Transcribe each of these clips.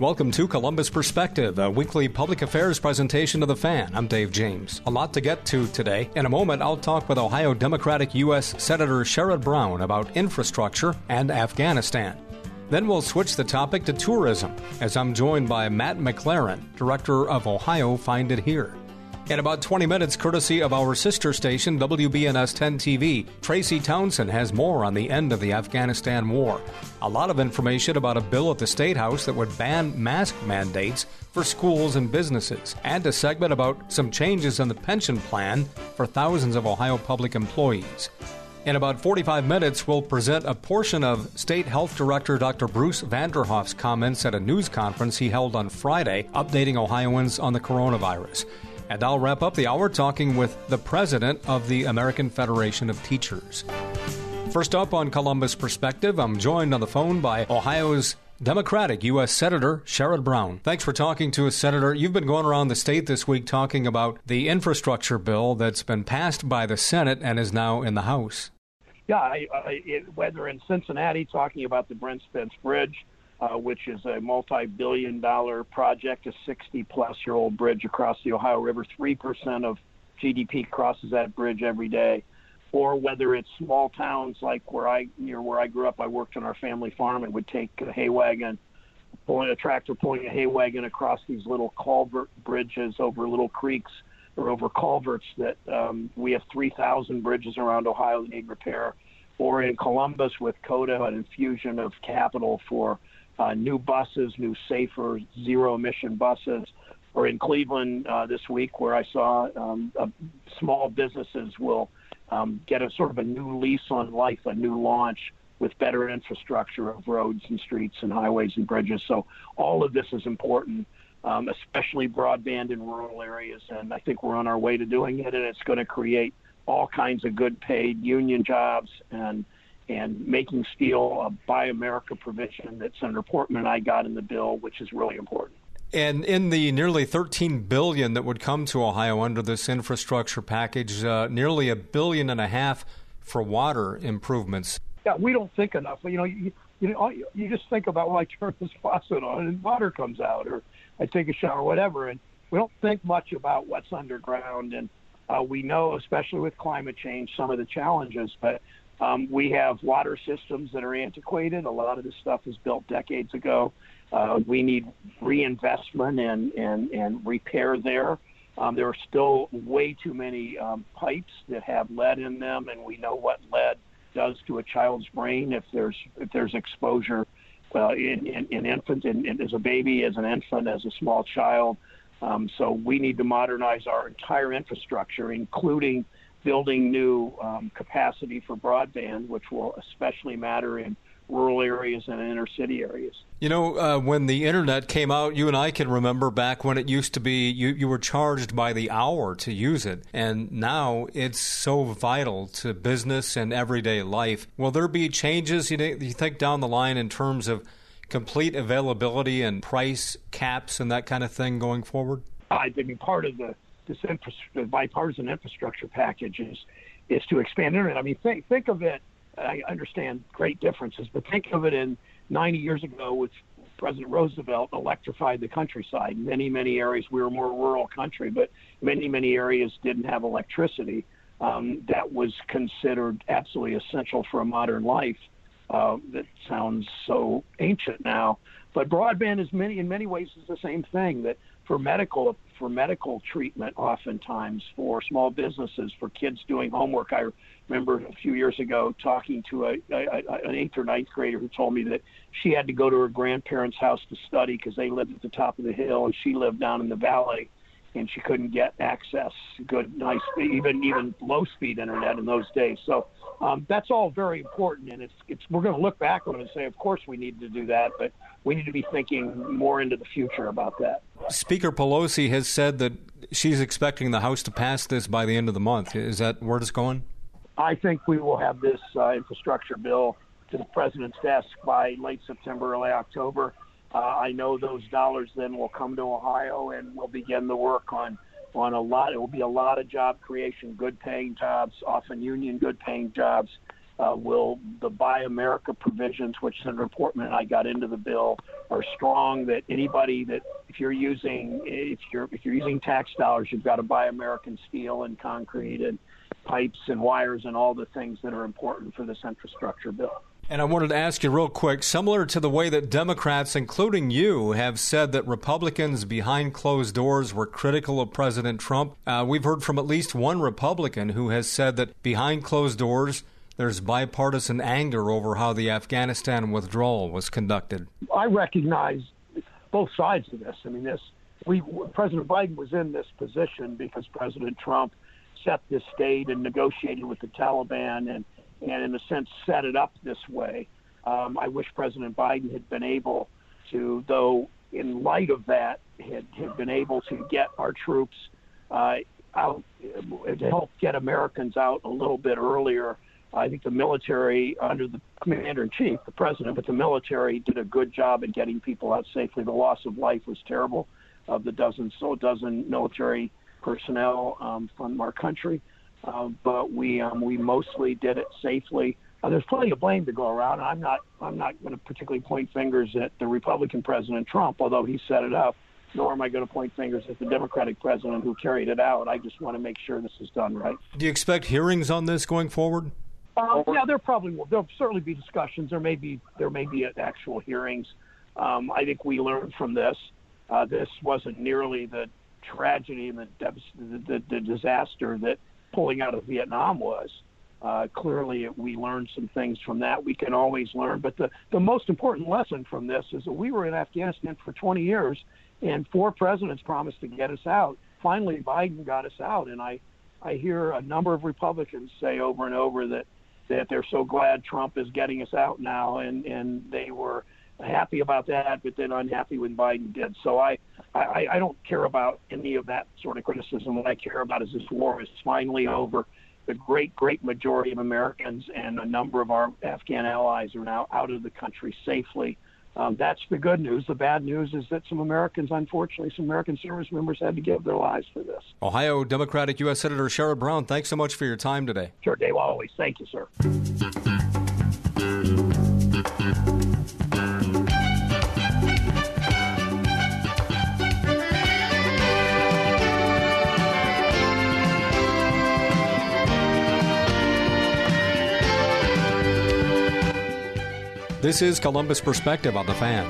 Welcome to Columbus Perspective, a weekly public affairs presentation of the fan. I'm Dave James. A lot to get to today. In a moment, I'll talk with Ohio Democratic U.S. Senator Sherrod Brown about infrastructure and Afghanistan. Then we'll switch the topic to tourism, as I'm joined by Matt MacLaren, director of Ohio Find It Here. In about 20 minutes, courtesy of our sister station, WBNS 10 TV, Tracy Townsend has more on the end of the Afghanistan war. A lot of information about a bill at the State House that would ban mask mandates for schools and businesses, and a segment about some changes in the pension plan for thousands of Ohio public employees. In about 45 minutes, we'll present a portion of State Health Director Dr. Bruce Vanderhoff's comments at a news conference he held on Friday, updating Ohioans on the coronavirus. And I'll wrap up the hour talking with the president of the American Federation of Teachers. First up on Columbus Perspective, I'm joined on the phone by Ohio's Democratic U.S. Senator Sherrod Brown. Thanks for talking to us, Senator. You've been going around the state this week talking about the infrastructure bill that's been passed by the Senate and is now in the House. Yeah, I, I, it, whether in Cincinnati talking about the Brent Spence Bridge, uh, which is a multi-billion dollar project, a 60-plus-year-old bridge across the Ohio River. 3% of GDP crosses that bridge every day. Or whether it's small towns like where I near where I grew up, I worked on our family farm and would take a hay wagon, pulling a tractor pulling a hay wagon across these little culvert bridges over little creeks or over culverts that um, we have 3,000 bridges around Ohio that need repair. Or in Columbus with COTA, an infusion of capital for uh, new buses, new safer zero emission buses, or in Cleveland uh, this week where I saw um, uh, small businesses will um, get a sort of a new lease on life, a new launch with better infrastructure of roads and streets and highways and bridges. So all of this is important, um, especially broadband in rural areas, and I think we're on our way to doing it, and it's going to create all kinds of good paid union jobs and and making steel a Buy America provision that Senator Portman and I got in the bill, which is really important. And in the nearly 13 billion that would come to Ohio under this infrastructure package, uh, nearly a billion and a half for water improvements. Yeah, we don't think enough. You know, you, you know, you just think about well, I turn this faucet on and water comes out, or I take a shower, whatever, and we don't think much about what's underground. And uh, we know, especially with climate change, some of the challenges, but um, we have water systems that are antiquated. A lot of this stuff was built decades ago. Uh, we need reinvestment and, and, and repair there. Um, there are still way too many um, pipes that have lead in them, and we know what lead does to a child's brain if there's if there's exposure uh, in, in, in infant, in, in, as a baby, as an infant, as a small child. Um, so we need to modernize our entire infrastructure, including building new um, capacity for broadband, which will especially matter in rural areas and inner city areas. You know, uh, when the internet came out, you and I can remember back when it used to be you, you were charged by the hour to use it. And now it's so vital to business and everyday life. Will there be changes, you, you think, down the line in terms of complete availability and price caps and that kind of thing going forward? I think part of the this infra- bipartisan infrastructure package is is to expand internet. I mean, think think of it. I understand great differences, but think of it in 90 years ago with President Roosevelt electrified the countryside. Many many areas we were a more rural country, but many many areas didn't have electricity. Um, that was considered absolutely essential for a modern life. Uh, that sounds so ancient now, but broadband is many in many ways is the same thing. That for medical for medical treatment, oftentimes for small businesses, for kids doing homework. I remember a few years ago talking to a, a, an eighth or ninth grader who told me that she had to go to her grandparents' house to study because they lived at the top of the hill and she lived down in the valley and she couldn't get access good nice even even low speed internet in those days so um, that's all very important and it's it's we're going to look back on it and say of course we need to do that but we need to be thinking more into the future about that Speaker Pelosi has said that she's expecting the House to pass this by the end of the month. Is that where it's going? I think we will have this uh, infrastructure bill to the president's desk by late September, early October. Uh, I know those dollars then will come to Ohio and we'll begin the work on on a lot. It will be a lot of job creation, good paying jobs, often union good paying jobs, Uh, will the Buy America provisions, which Senator Portman and I got into the bill, are strong that anybody that if you're using if you're if you're using tax dollars, you've got to buy American steel and concrete and pipes and wires and all the things that are important for this infrastructure bill. And I wanted to ask you real quick, similar to the way that Democrats, including you, have said that Republicans behind closed doors were critical of President Trump, uh, we've heard from at least one Republican who has said that behind closed doors, there's bipartisan anger over how the Afghanistan withdrawal was conducted. I recognize both sides of this. I mean, this we President Biden was in this position because President Trump set this state and negotiated with the Taliban and and in a sense set it up this way. Um, I wish President Biden had been able to, though, in light of that, had, had been able to get our troops uh, out to help get Americans out a little bit earlier. I think the military, under the commander in chief, the president, but the military did a good job in getting people out safely. The loss of life was terrible of the dozen, so dozen military personnel um, from our country. Uh, but we um, we mostly did it safely. Uh, there's plenty of blame to go around. I'm not I'm not going to particularly point fingers at the Republican President Trump, although he set it up. Nor am I going to point fingers at the Democratic president who carried it out. I just want to make sure this is done right. Do you expect hearings on this going forward? Uh, yeah, there probably will. There'll certainly be discussions. There may be there may be actual hearings. Um, I think we learned from this. Uh, this wasn't nearly the tragedy and the, the, the, the disaster that pulling out of Vietnam was. Uh, clearly, we learned some things from that. We can always learn. But the, the most important lesson from this is that we were in Afghanistan for 20 years, and four presidents promised to get us out. Finally, Biden got us out. And I, I hear a number of Republicans say over and over that, that they're so glad Trump is getting us out now, and, and they were happy about that, but then unhappy when Biden did. So I, I, I don't care about any of that sort of criticism. What I care about is this war is finally over. The great, great majority of Americans and a number of our Afghan allies are now out of the country safely. Um, that's the good news. The bad news is that some Americans, unfortunately, some American service members had to give their lives for this. Ohio Democratic U.S. Senator Sherrod Brown, thanks so much for your time today. Sure, Dave, always. Thank you, sir. This is Columbus Perspective on the Fan.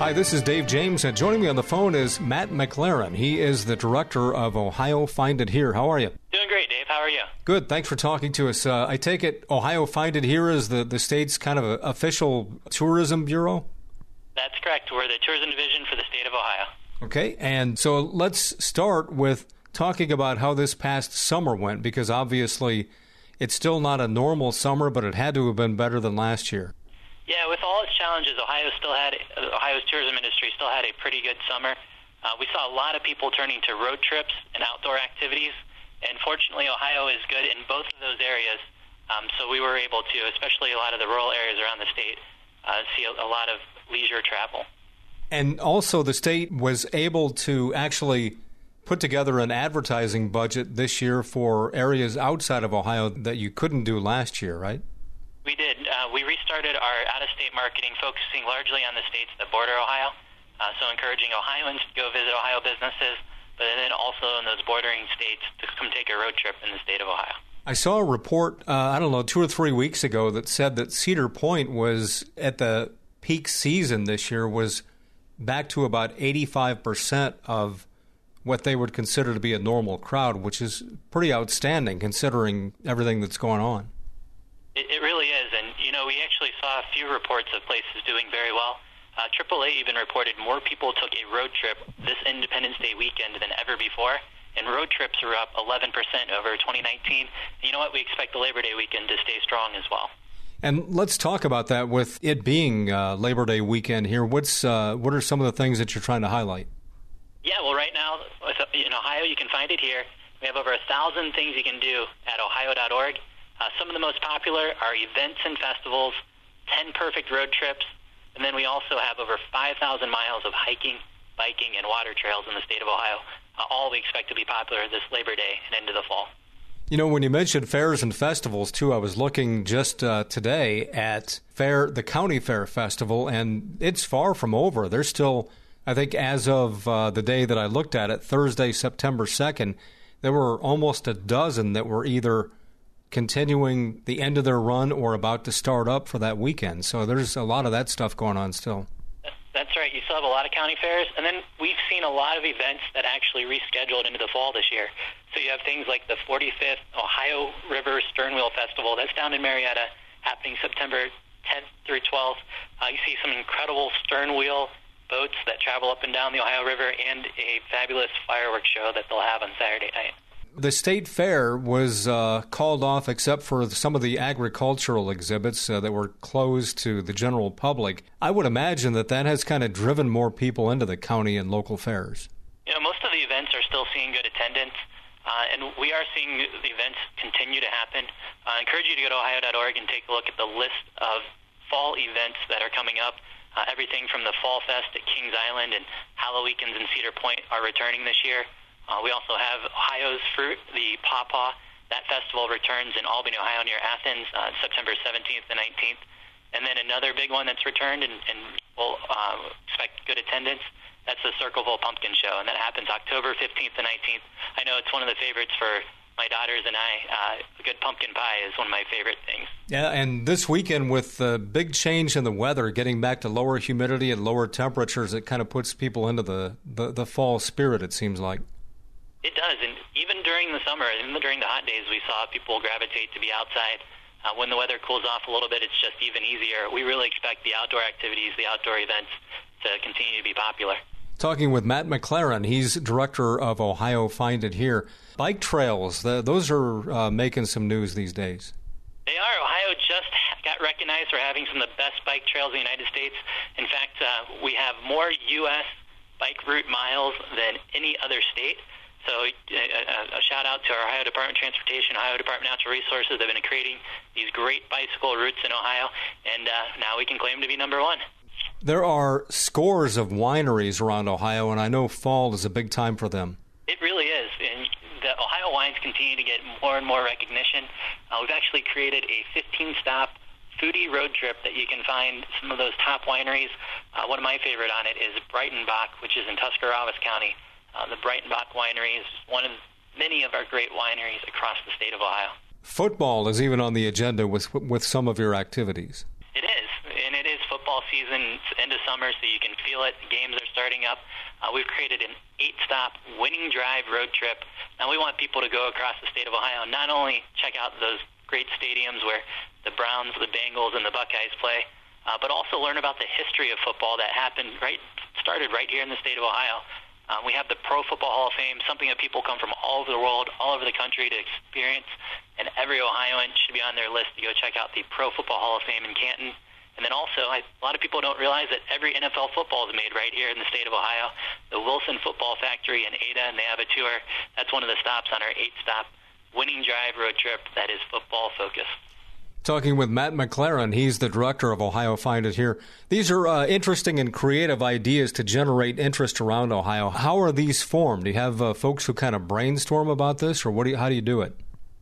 Hi, this is Dave James, and joining me on the phone is Matt MacLaren. He is the director of Ohio Find It Here. How are you? Doing great, Dave. How are you? Good. Thanks for talking to us. Uh, I take it Ohio Find It Here is the, the state's kind of official tourism bureau? That's correct. We're the tourism division for the state of Ohio. Okay, and so let's start with talking about how this past summer went, because obviously it's still not a normal summer, but it had to have been better than last year. Yeah, with all its challenges, Ohio still had Ohio's tourism industry still had a pretty good summer. Uh, we saw a lot of people turning to road trips and outdoor activities, and fortunately, Ohio is good in both of those areas. Um, so we were able to, especially a lot of the rural areas around the state, uh, see a, a lot of leisure travel. And also, the state was able to actually put together an advertising budget this year for areas outside of Ohio that you couldn't do last year, right? We did. Uh, we restarted our out-of-state marketing, focusing largely on the states that border Ohio. Uh, so encouraging Ohioans to go visit Ohio businesses, but then also in those bordering states to come take a road trip in the state of Ohio. I saw a report, uh, I don't know, two or three weeks ago that said that Cedar Point was at the peak season this year was back to about 85% of what they would consider to be a normal crowd, which is pretty outstanding considering everything that's going on. It, it really is, and you know, we actually saw a few reports of places doing very well. Uh, AAA even reported more people took a road trip this Independence Day weekend than ever before, and road trips are up 11% over 2019. You know what? We expect the Labor Day weekend to stay strong as well. And let's talk about that with it being uh, Labor Day weekend here. What's uh, what are some of the things that you're trying to highlight? Yeah, well, right now in Ohio, you can find it here. We have over a thousand things you can do at ohio.org. Uh, some of the most popular are events and festivals, 10 perfect road trips, and then we also have over 5,000 miles of hiking, biking, and water trails in the state of Ohio. Uh, all we expect to be popular this Labor Day and into the fall. You know, when you mentioned fairs and festivals, too, I was looking just uh, today at fair, the county fair festival, and it's far from over. There's still, I think, as of uh, the day that I looked at it, Thursday, September second, there were almost a dozen that were either continuing the end of their run or about to start up for that weekend. So there's a lot of that stuff going on still. That's right. You still have a lot of county fairs, and then we've seen a lot of events that actually rescheduled into the fall this year. So you have things like the 45th Ohio River Stern Wheel Festival. That's down in Marietta, happening September 10th through 12th. Uh, you see some incredible stern wheel boats that travel up and down the Ohio River, and a fabulous fireworks show that they'll have on Saturday night the state fair was uh, called off except for some of the agricultural exhibits uh, that were closed to the general public. I would imagine that that has kind of driven more people into the county and local fairs. You know, most of the events are still seeing good attendance. Uh, and we are seeing the events continue to happen. I encourage you to go to ohio.org and take a look at the list of fall events that are coming up. Uh, everything from the Fall Fest at Kings Island and Halloweekends in Cedar Point are returning this year. Uh, we also have Ohio's Fruit, the Pawpaw. That festival returns in Albany, Ohio, near Athens, uh, September 17th and 19th. And then another big one that's returned and, and we'll uh, expect good attendance. That's the Circleville Pumpkin Show, and that happens October 15th and 19th. I know it's one of the favorites for my daughters and I. Uh, good pumpkin pie is one of my favorite things. Yeah, and this weekend with the big change in the weather, getting back to lower humidity and lower temperatures, it kind of puts people into the, the, the fall spirit, it seems like. It does, and even during the summer, even during the hot days, we saw people gravitate to be outside. Uh, when the weather cools off a little bit, it's just even easier. We really expect the outdoor activities, the outdoor events, to continue to be popular. Talking with Matt MacLaren, he's director of Ohio Find It Here. Bike trails, the, those are uh, making some news these days. They are. Ohio just got recognized for having some of the best bike trails in the United States. In fact, uh, we have more U.S. bike route miles than any other state. So a, a, shout out to our Ohio Department of Transportation, Ohio Department of Natural Resources. They've been creating these great bicycle routes in Ohio, and uh, now we can claim to be number one. There are scores of wineries around Ohio, and I know fall is a big time for them. It really is, and the Ohio wines continue to get more and more recognition. Uh, we've actually created a 15-stop foodie road trip that you can find some of those top wineries. Uh, one of my favorite on it is Breitenbach, which is in Tuscarawas County. Uh, the Breitenbach Winery is one of many of our great wineries across the state of Ohio. Football is even on the agenda with with some of your activities. It is, and it is football season, it's end of summer, so you can feel it. The games are starting up. Uh, we've created an eight-stop winning drive road trip. Now we want people to go across the state of Ohio, not only check out those great stadiums where the Browns, the Bengals, and the Buckeyes play, uh, but also learn about the history of football that happened right started right here in the state of Ohio. Um, we have the Pro Football Hall of Fame, something that people come from all over the world, all over the country to experience, and every Ohioan should be on their list to go check out the Pro Football Hall of Fame in Canton. And then also, I, a lot of people don't realize that every NFL football is made right here in the state of Ohio. The Wilson Football Factory in Ada, and they have a tour. That's one of the stops on our eight-stop winning drive road trip that is football focused. Talking with Matt MacLaren, he's the director of Ohio Find It Here. These are uh, interesting and creative ideas to generate interest around Ohio. How are these formed? Do you have uh, folks who kind of brainstorm about this, or what do you, how do you do it?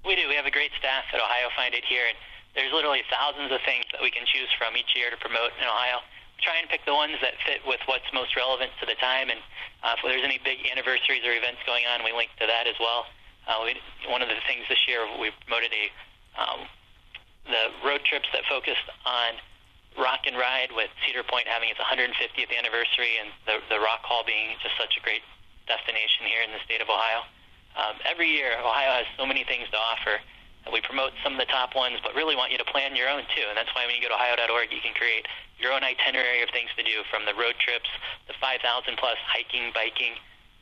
We do. We have a great staff at Ohio Find It Here, and there's literally thousands of things that we can choose from each year to promote in Ohio. Try and pick the ones that fit with what's most relevant to the time, and uh, if there's any big anniversaries or events going on, we link to that as well. Uh, we, one of the things this year we promoted a um, the road trips that focused on Rock and Ride with Cedar Point having its 150th anniversary and the, the Rock Hall being just such a great destination here in the state of Ohio. Um, every year, Ohio has so many things to offer. We promote some of the top ones, but really want you to plan your own too. And that's why when you go to ohio.org, you can create your own itinerary of things to do from the road trips, the 5,000 plus hiking, biking,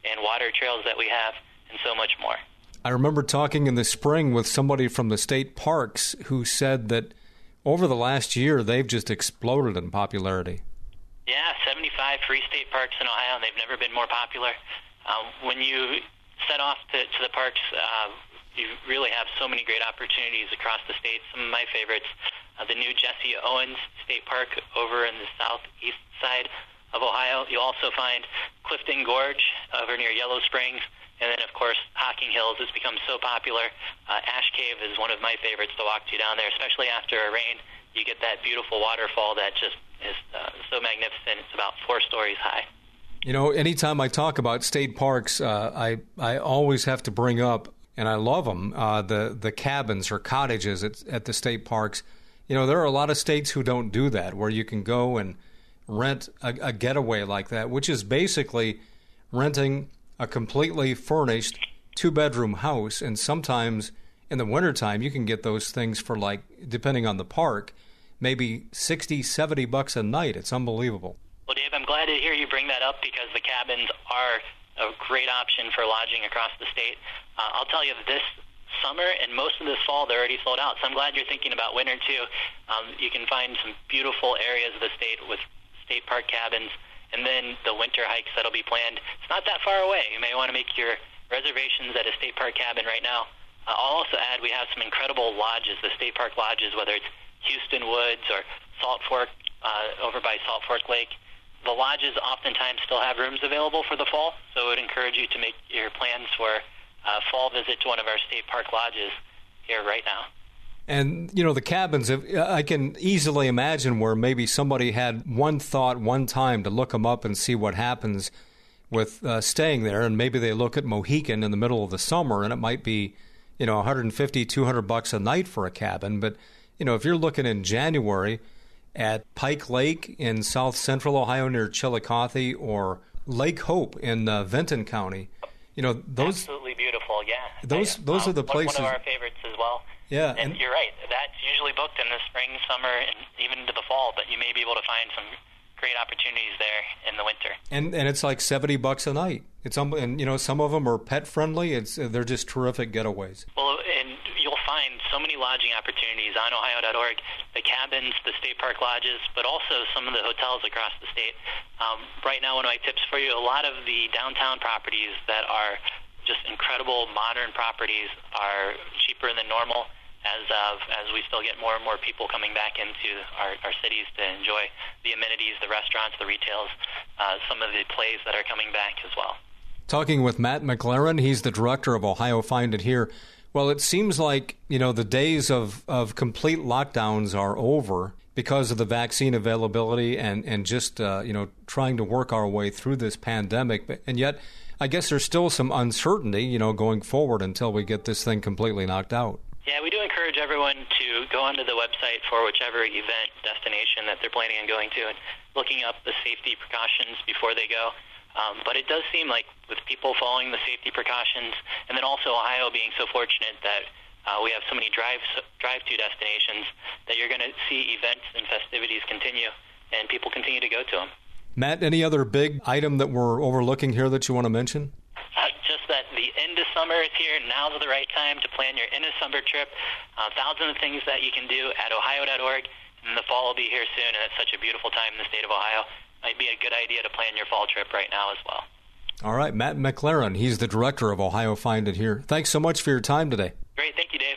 and water trails that we have, and so much more. I remember talking in the spring with somebody from the state parks who said that over the last year they've just exploded in popularity. Yeah, 75 free state parks in Ohio, and they've never been more popular. Um, when you set off to, to the parks, uh, you really have so many great opportunities across the state. Some of my favorites, uh, the new Jesse Owens State Park over in the southeast side of Ohio. You'll also find Clifton Gorge over near Yellow Springs, and then, of course, Hocking Hills has become so popular. Uh, Ash Cave is one of my favorites to walk to down there, especially after a rain. You get that beautiful waterfall that just is uh, so magnificent. It's about four stories high. You know, anytime I talk about state parks, uh, I I always have to bring up, and I love them, uh, the the cabins or cottages at, at the state parks. You know, there are a lot of states who don't do that, where you can go and rent a, a getaway like that, which is basically renting a completely furnished two bedroom house. And sometimes in the wintertime, you can get those things for like, depending on the park, maybe 60, 70 bucks a night. It's unbelievable. Well, Dave, I'm glad to hear you bring that up because the cabins are a great option for lodging across the state. Uh, I'll tell you, this summer and most of this fall, they're already sold out. So I'm glad you're thinking about winter too. Um, you can find some beautiful areas of the state with state park cabins, and then the winter hikes that'll be planned. It's not that far away. You may want to make your reservations at a state park cabin right now. Uh, I'll also add we have some incredible lodges, the state park lodges, whether it's Hueston Woods or Salt Fork uh, over by Salt Fork Lake. The lodges oftentimes still have rooms available for the fall, so I would encourage you to make your plans for a fall visit to one of our state park lodges here right now. And you know the cabins. I can easily imagine where maybe somebody had one thought one time to look them up and see what happens with uh, staying there, and maybe they look at Mohican in the middle of the summer, and it might be, you know, 150, 200 bucks a night for a cabin. But you know, if you're looking in January at Pike Lake in South Central Ohio near Chillicothe, or Lake Hope in uh, Vinton County, you know those absolutely beautiful. Yeah, those those are the places. One of our favorites as well. Yeah, and, and, you're right. That's usually booked in the spring, summer, and even into the fall. But you may be able to find some great opportunities there in the winter. And and it's like seventy bucks a night. It's um, and you know some of them are pet friendly. It's they're just terrific getaways. Well, and you'll find so many lodging opportunities on Ohio.org. The cabins, the state park lodges, but also some of the hotels across the state. Um, right now, one of my tips for you: a lot of the downtown properties that are just incredible modern properties are cheaper than normal as of as we still get more and more people coming back into our, our cities to enjoy the amenities, the restaurants, the retails, uh, some of the plays that are coming back as well. Talking with Matt MacLaren, he's the director of Ohio Find It Here. Well, it seems like you know the days of, of complete lockdowns are over because of the vaccine availability and and just uh, you know trying to work our way through this pandemic. And yet, I guess there's still some uncertainty, you know, going forward until we get this thing completely knocked out. Yeah, we do encourage everyone to go onto the website for whichever event destination that they're planning on going to and looking up the safety precautions before they go. Um, but it does seem like with people following the safety precautions, and then also Ohio being so fortunate that uh, we have so many drive drive-to destinations that you're going to see events and festivities continue, and people continue to go to them. Matt, any other big item that we're overlooking here that you want to mention? Uh, just that the end of summer is here. Now's the right time to plan your end of summer trip. Uh, thousands of things that you can do at ohio.org. And the fall will be here soon, and it's such a beautiful time in the state of Ohio. Might be a good idea to plan your fall trip right now as well. All right, Matt MacLaren. He's the director of Ohio Find It Here. Thanks so much for your time today. Great. Thank you, Dave.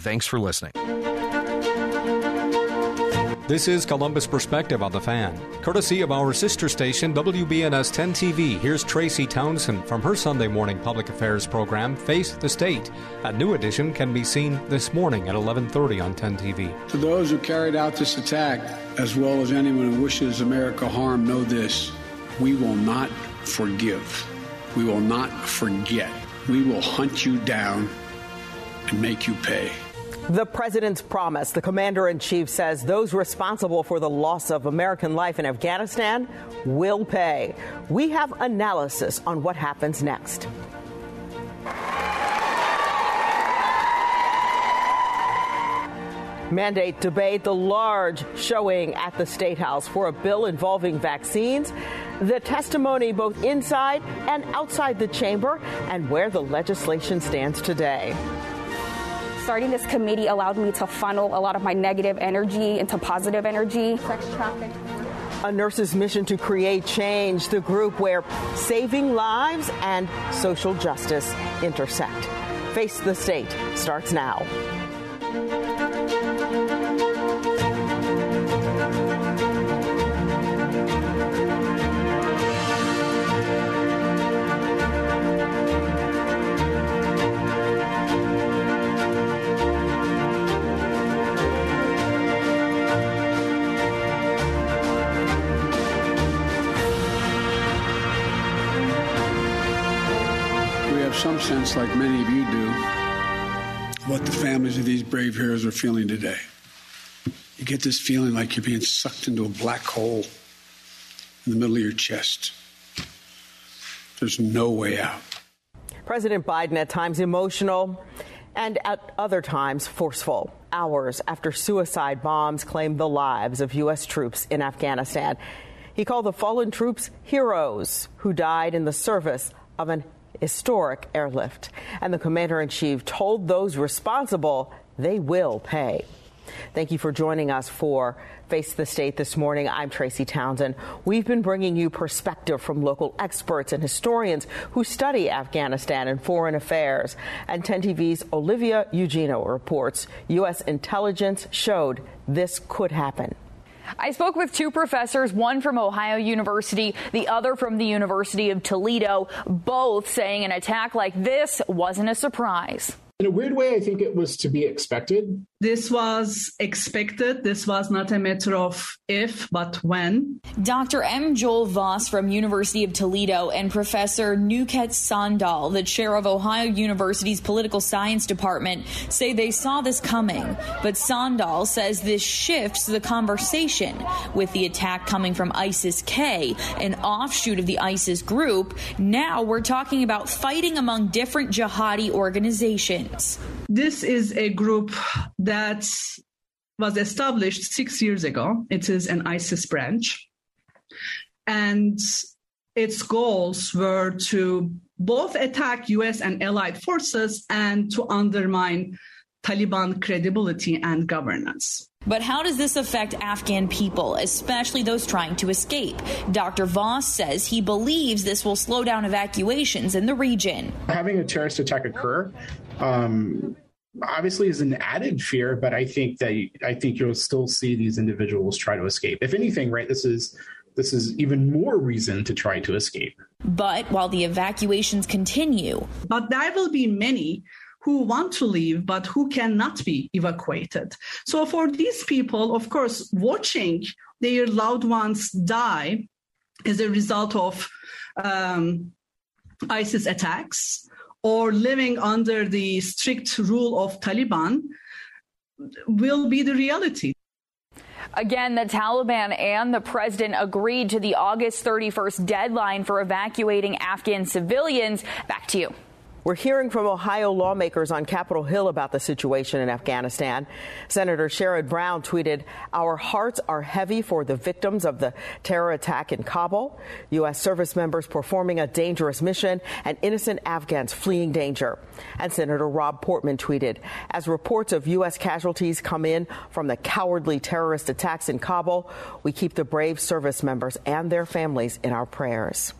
thanks for listening. This is Columbus Perspective on the Fan. Courtesy of our sister station, WBNS 10 TV, here's Tracy Townsend from her Sunday morning public affairs program, Face the State. A new edition can be seen this morning at 11:30 on 10 TV. To those who carried out this attack, as well as anyone who wishes America harm, know this: we will not forgive. We will not forget. We will hunt you down and make you pay. The president's promise. The commander in chief says those responsible for the loss of American life in Afghanistan will pay. We have analysis on what happens next. Mandate debate, the large showing at the State House for a bill involving vaccines the testimony both inside and outside the chamber, and where the legislation stands today. Starting this committee allowed me to funnel a lot of my negative energy into positive energy. Sex traffic. A nurse's mission to create change, the group where saving lives and social justice intersect. Face the State starts now. Some sense, like many of you do, what the families of these brave heroes are feeling today. You get this feeling like you're being sucked into a black hole in the middle of your chest. There's no way out. President Biden at times emotional and at other times forceful. Hours after suicide bombs claimed the lives of U.S. troops in Afghanistan. He called the fallen troops heroes who died in the service of an historic airlift. And the commander in chief told those responsible they will pay. Thank you for joining us for Face the State this morning. I'm Tracy Townsend. We've been bringing you perspective from local experts and historians who study Afghanistan and foreign affairs. And 10 TV's Olivia Eugenio reports U.S. intelligence showed this could happen. I spoke with two professors, one from Ohio University, the other from the University of Toledo, both saying an attack like this wasn't a surprise. In a weird way, I think it was to be expected. This was expected. This was not a matter of if, but when. Dr. M. Joel Voss from University of Toledo and Professor Nukhet Sandal, the chair of Ohio University's political science department, say they saw this coming. But Sandal says this shifts the conversation with the attack coming from ISIS K, an offshoot of the ISIS group. Now we're talking about fighting among different jihadi organizations. This is a group that was established six years ago. It is an ISIS branch. And its goals were to both attack US and allied forces and to undermine Taliban credibility and governance. But how does this affect Afghan people, especially those trying to escape? Dr. Voss says he believes this will slow down evacuations in the region. Having a terrorist attack occur um, obviously is an added fear, but I think that I think you'll still see these individuals try to escape. If anything, right, this is this is even more reason to try to escape. But while the evacuations continue, but there will be many who want to leave but who cannot be evacuated. So for these people, of course, watching their loved ones die as a result of um, ISIS attacks or living under the strict rule of Taliban will be the reality. Again, the Taliban and the president agreed to the August 31st deadline for evacuating Afghan civilians. Back to you. We're hearing from Ohio lawmakers on Capitol Hill about the situation in Afghanistan. Senator Sherrod Brown tweeted, Our hearts are heavy for the victims of the terror attack in Kabul, U.S. service members performing a dangerous mission, and innocent Afghans fleeing danger. And Senator Rob Portman tweeted, As reports of U.S. casualties come in from the cowardly terrorist attacks in Kabul, we keep the brave service members and their families in our prayers.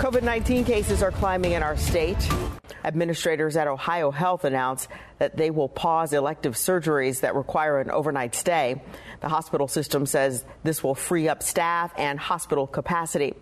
COVID 19 cases are climbing in our state. Administrators at Ohio Health announced that they will pause elective surgeries that require an overnight stay. The hospital system says this will free up staff and hospital capacity.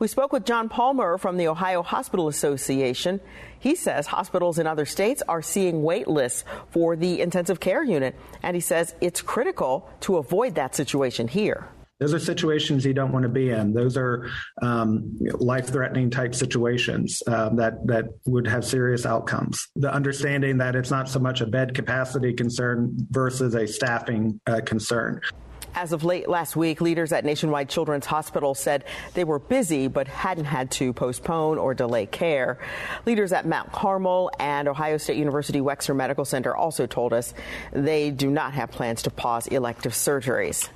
We spoke with John Palmer from the Ohio Hospital Association. He says hospitals in other states are seeing wait lists for the intensive care unit, and he says it's critical to avoid that situation here. Those are situations you don't want to be in. Those are um, life-threatening type situations uh, that that would have serious outcomes. The understanding that it's not so much a bed capacity concern versus a staffing uh, concern. As of late last week, leaders at Nationwide Children's Hospital said they were busy but hadn't had to postpone or delay care. Leaders at Mount Carmel and Ohio State University Wexner Medical Center also told us they do not have plans to pause elective surgeries.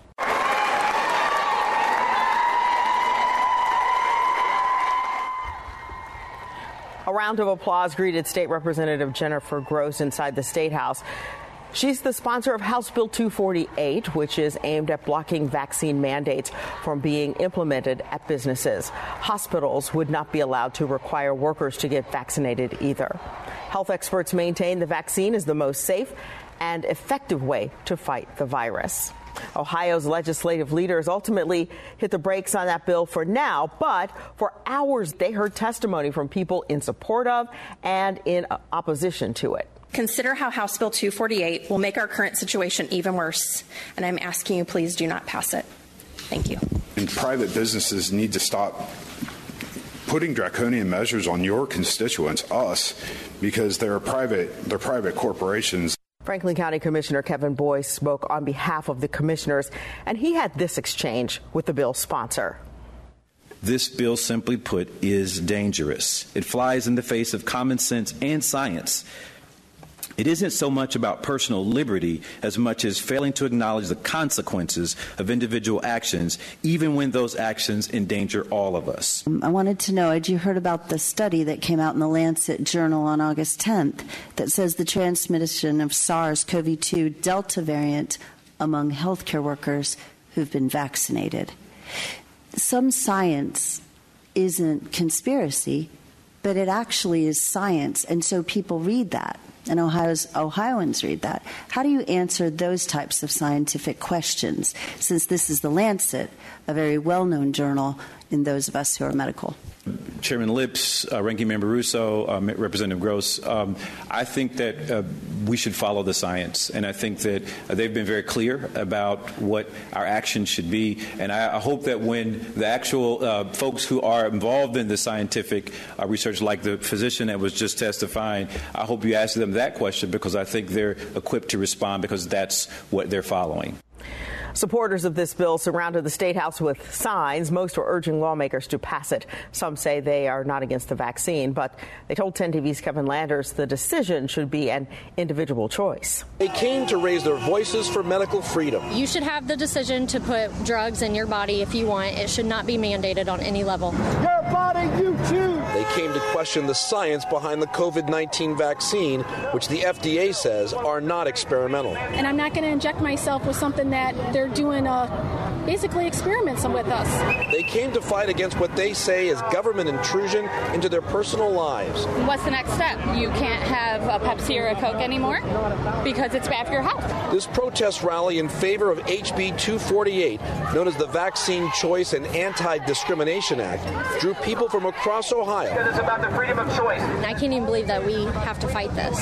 Round of applause greeted State Representative Jennifer Gross inside the State House. She's the sponsor of House Bill 248, which is aimed at blocking vaccine mandates from being implemented at businesses. Hospitals would not be allowed to require workers to get vaccinated either. Health experts maintain the vaccine is the most safe and effective way to fight the virus. Ohio's legislative leaders ultimately hit the brakes on that bill for now, but for hours they heard testimony from people in support of and in opposition to it. Consider how House Bill 248 will make our current situation even worse, and I'm asking you please do not pass it. Thank you. And private businesses need to stop putting draconian measures on your constituents, us, because they're private, they're private corporations. Franklin County Commissioner Kevin Boyce spoke on behalf of the commissioners, and he had this exchange with the bill's sponsor. This bill, simply put, is dangerous. It flies in the face of common sense and science. It isn't so much about personal liberty as much as failing to acknowledge the consequences of individual actions, even when those actions endanger all of us. Um, I wanted to know had you heard about the study that came out in the Lancet Journal on August 10th that says the transmission of SARS CoV 2 Delta variant among healthcare workers who've been vaccinated? Some science isn't conspiracy, but it actually is science, and so people read that and Ohio's Ohioans read that. How do you answer those types of scientific questions since this is the Lancet, a very well-known journal in those of us who are medical? Chairman Lipps, uh, Ranking Member Russo, uh, Representative Gross, um, I think that uh, we should follow the science, and I think that uh, they've been very clear about what our actions should be. And I, I hope that when the actual uh, folks who are involved in the scientific uh, research, like the physician that was just testifying, I hope you ask them that question because I think they're equipped to respond because that's what they're following. Supporters of this bill surrounded the State House with signs. Most were urging lawmakers to pass it. Some say they are not against the vaccine, but they told 10 TV's Kevin Landers the decision should be an individual choice. They came to raise their voices for medical freedom. You should have the decision to put drugs in your body if you want. It should not be mandated on any level. Your body, you choose. They came to question the science behind the COVID 19 vaccine, which the FDA says are not experimental. And I'm not going to inject myself with something that they're they're doing uh, basically experiments with us. They came to fight against what they say is government intrusion into their personal lives. What's the next step? You can't have a Pepsi or a Coke anymore because it's bad for your health. This protest rally in favor of HB 248, known as the Vaccine Choice and Anti Discrimination Act, drew people from across Ohio. Because It's about the freedom of choice. I can't even believe that we have to fight this.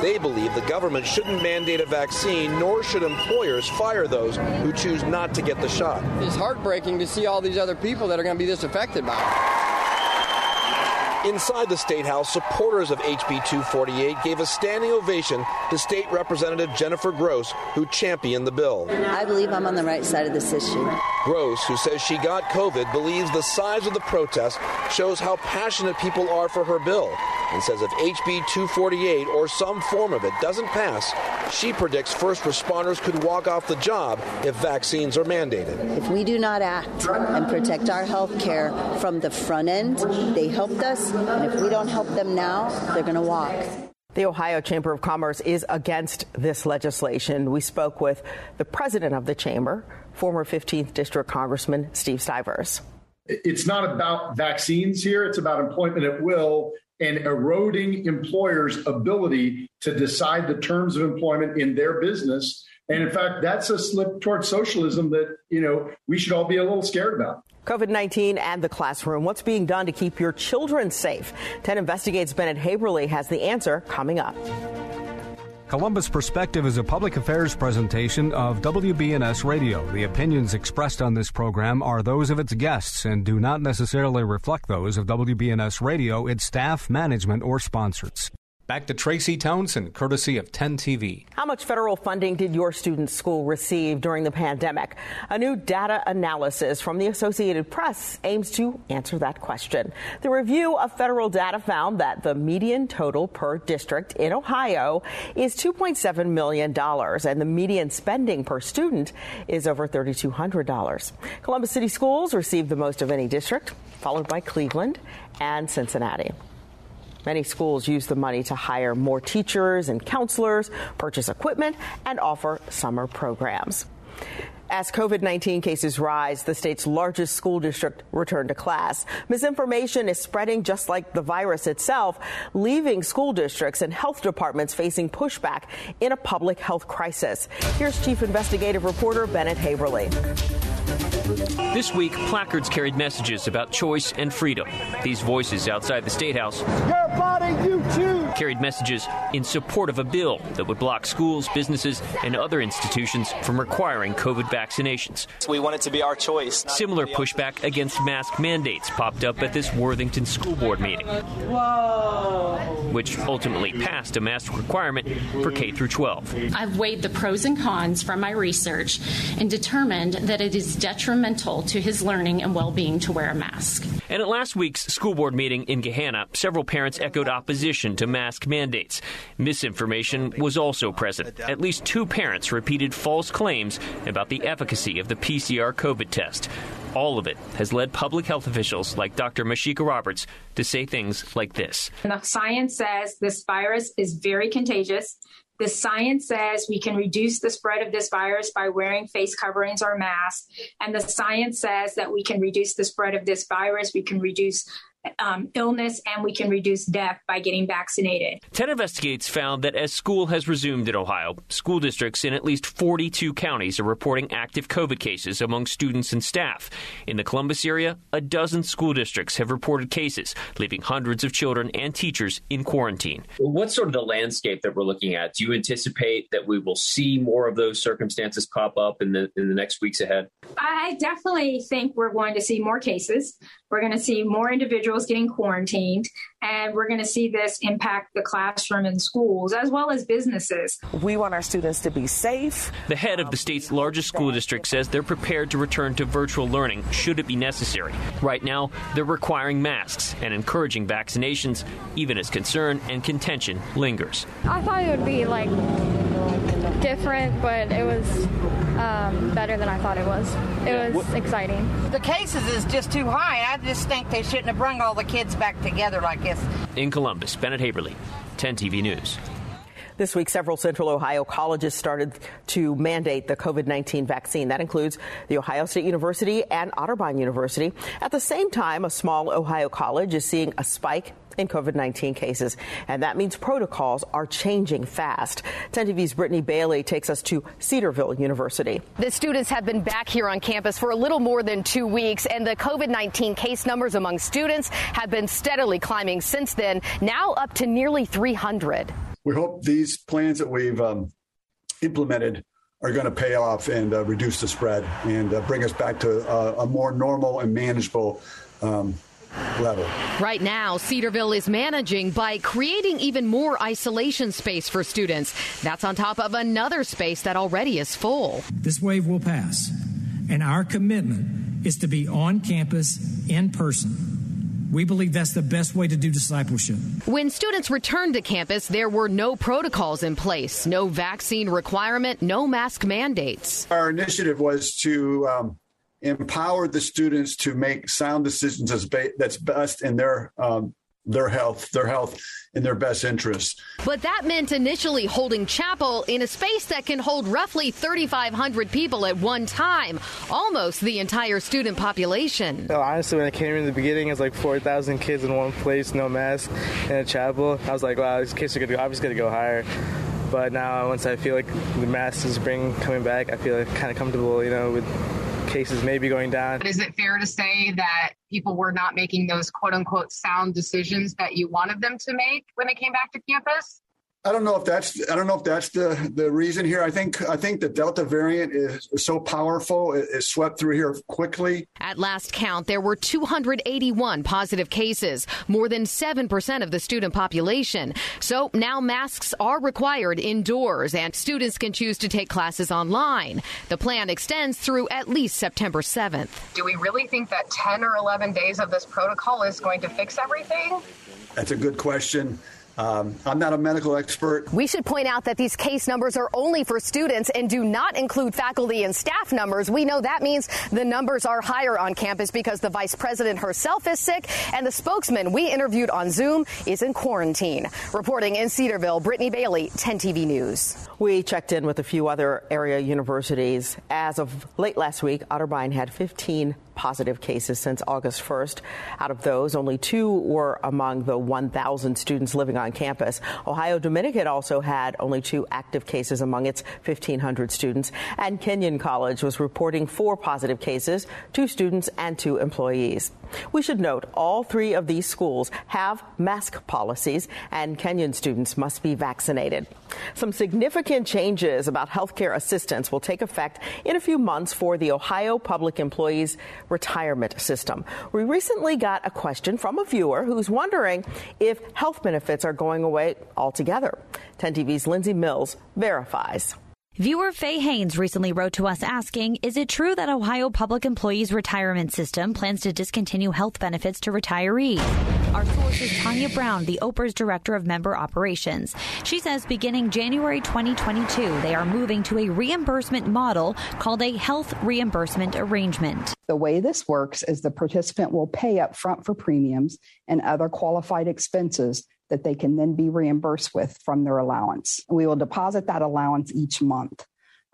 They believe the government shouldn't mandate a vaccine, nor should employers fire those who choose not to get the shot. It's heartbreaking to see all these other people that are going to be this affected by it. Inside the State House, supporters of HB 248 gave a standing ovation to State Representative Jennifer Gross, who championed the bill. I believe I'm on the right side of this issue. Gross, who says she got COVID, believes the size of the protest shows how passionate people are for her bill and says if HB 248 or some form of it doesn't pass, she predicts first responders could walk off the job if vaccines are mandated. If we do not act and protect our health care from the front end, they helped us, and if we don't help them now, they're going to walk. The Ohio Chamber of Commerce is against this legislation. We spoke with the president of the chamber, former 15th District Congressman Steve Stivers. It's not about vaccines here, it's about employment at will and eroding employers' ability to decide the terms of employment in their business. And in fact, that's a slip towards socialism that, you know, we should all be a little scared about. COVID 19 and the classroom. What's being done to keep your children safe? 10 Investigates Bennett Haeberle has the answer coming up. Columbus Perspective is a public affairs presentation of WBNS Radio. The opinions expressed on this program are those of its guests and do not necessarily reflect those of WBNS Radio, its staff, management, or sponsors. Back to Tracy Townsend, courtesy of 10 TV. How much federal funding did your student's school receive during the pandemic? A new data analysis from the Associated Press aims to answer that question. The review of federal data found that the median total per district in Ohio is $2.7 million, and the median spending per student is over $3,200. Columbus City Schools received the most of any district, followed by Cleveland and Cincinnati. Many schools use the money to hire more teachers and counselors, purchase equipment, and offer summer programs. As COVID 19 cases rise, the state's largest school district returned to class. Misinformation is spreading just like the virus itself, leaving school districts and health departments facing pushback in a public health crisis. Here's Chief Investigative Reporter Bennett Haeberle. This week, placards carried messages about choice and freedom. These voices outside the State House Your body, you choose. carried messages in support of a bill that would block schools, businesses, and other institutions from requiring COVID vaccinations. We want it to be our choice. Similar pushback against mask mandates popped up at this Worthington School Board meeting, which ultimately passed a mask requirement for K through 12. I've weighed the pros and cons from my research and determined that it is detrimental to his learning and well being to wear a mask. And at last week's school board meeting in Gahanna, several parents echoed opposition to mask mandates. Misinformation was also present. At least two parents repeated false claims about the efficacy of the PCR COVID test. All of it has led public health officials like Dr. Mysheika Roberts to say things like this. And the science says this virus is very contagious. The science says we can reduce the spread of this virus by wearing face coverings or masks. And the science says that we can reduce the spread of this virus. We can reduce um, illness and we can reduce death by getting vaccinated. 10 Investigates found that as school has resumed in Ohio, school districts in at least 42 counties are reporting active COVID cases among students and staff. In the Columbus area, a dozen school districts have reported cases, leaving hundreds of children and teachers in quarantine. What's sort of the landscape that we're looking at? Do you anticipate that we will see more of those circumstances pop up in the in the next weeks ahead? I definitely think we're going to see more cases. We're going to see more individuals getting quarantined, and we're going to see this impact the classroom and schools as well as businesses. We want our students to be safe. The head of the state's largest school district says they're prepared to return to virtual learning should it be necessary. Right now, they're requiring masks and encouraging vaccinations, even as concern and contention lingers. I thought it would be like different, but it was um, better than I thought it was. It was exciting. The cases is just too high. I just think they shouldn't have brought all the kids back together like this. In Columbus, Bennett Haeberle, 10 TV News. This week, several Central Ohio colleges started to mandate the COVID 19 vaccine. That includes The Ohio State University and Otterbein University. At the same time, a small Ohio college is seeing a spike in COVID 19 cases, and that means protocols are changing fast. 10 TV's Brittany Bailey takes us to Cedarville University. The students have been back here on campus for a little more than two weeks, and the COVID 19 case numbers among students have been steadily climbing since then, now up to nearly 300. We hope these plans that we've um, implemented are going to pay off and uh, reduce the spread and uh, bring us back to uh, a more normal and manageable um, level. Right now, Cedarville is managing by creating even more isolation space for students. That's on top of another space that already is full. This wave will pass, and our commitment is to be on campus in person. We believe that's the best way to do discipleship. When students returned to campus, there were no protocols in place, no vaccine requirement, no mask mandates. Our initiative was to um, empower the students to make sound decisions as ba- that's best in their um, their health, their health in their best interest. But that meant initially holding chapel in a space that can hold roughly 3,500 people at one time, almost the entire student population. So honestly, when I came in the beginning, it was like 4,000 kids in one place, no mask, in a chapel. I was like, wow, these kids are going to obviously going to go higher. But now, once I feel like the masks is bring coming back, I feel like kind of comfortable, you know, with cases may be going down. Is it fair to say that people were not making those quote unquote sound decisions that you wanted them to make when they came back to campus? I don't know if that's I don't know if that's the the reason here. I think I think the Delta variant is so powerful it, it swept through here quickly. At last count, there were 281 positive cases, more than seven percent of the student population. So now masks are required indoors, and students can choose to take classes online. The plan extends through at least September 7th. Do we really think that 10 or 11 days of this protocol is going to fix everything? That's a good question. Um, I'm not a medical expert. We should point out that these case numbers are only for students and do not include faculty and staff numbers. We know that means the numbers are higher on campus because the vice president herself is sick and the spokesman we interviewed on Zoom is in quarantine. Reporting in Cedarville, Brittany Bailey, 10 TV News. We checked in with a few other area universities. As of late last week, Otterbein had 15 positive cases since August 1st. Out of those, only two were among the 1,000 students living on campus. Ohio Dominican also had only two active cases among its 1,500 students. And Kenyon College was reporting four positive cases, two students and two employees. We should note all three of these schools have mask policies, and Kenyon students must be vaccinated. Some significant changes about healthcare assistance will take effect in a few months for the Ohio Public Employees retirement system. We recently got a question from a viewer who's wondering if health benefits are going away altogether. 10 TV's Lindsay Mills verifies. Viewer Faye Haynes recently wrote to us asking, is it true that Ohio Public Employees Retirement System plans to discontinue health benefits to retirees? Our source is Tanya Brown, the OPERS Director of Member Operations. She says beginning January 2022, they are moving to a reimbursement model called a health reimbursement arrangement. The way this works is the participant will pay up front for premiums and other qualified expenses that they can then be reimbursed with from their allowance. We will deposit that allowance each month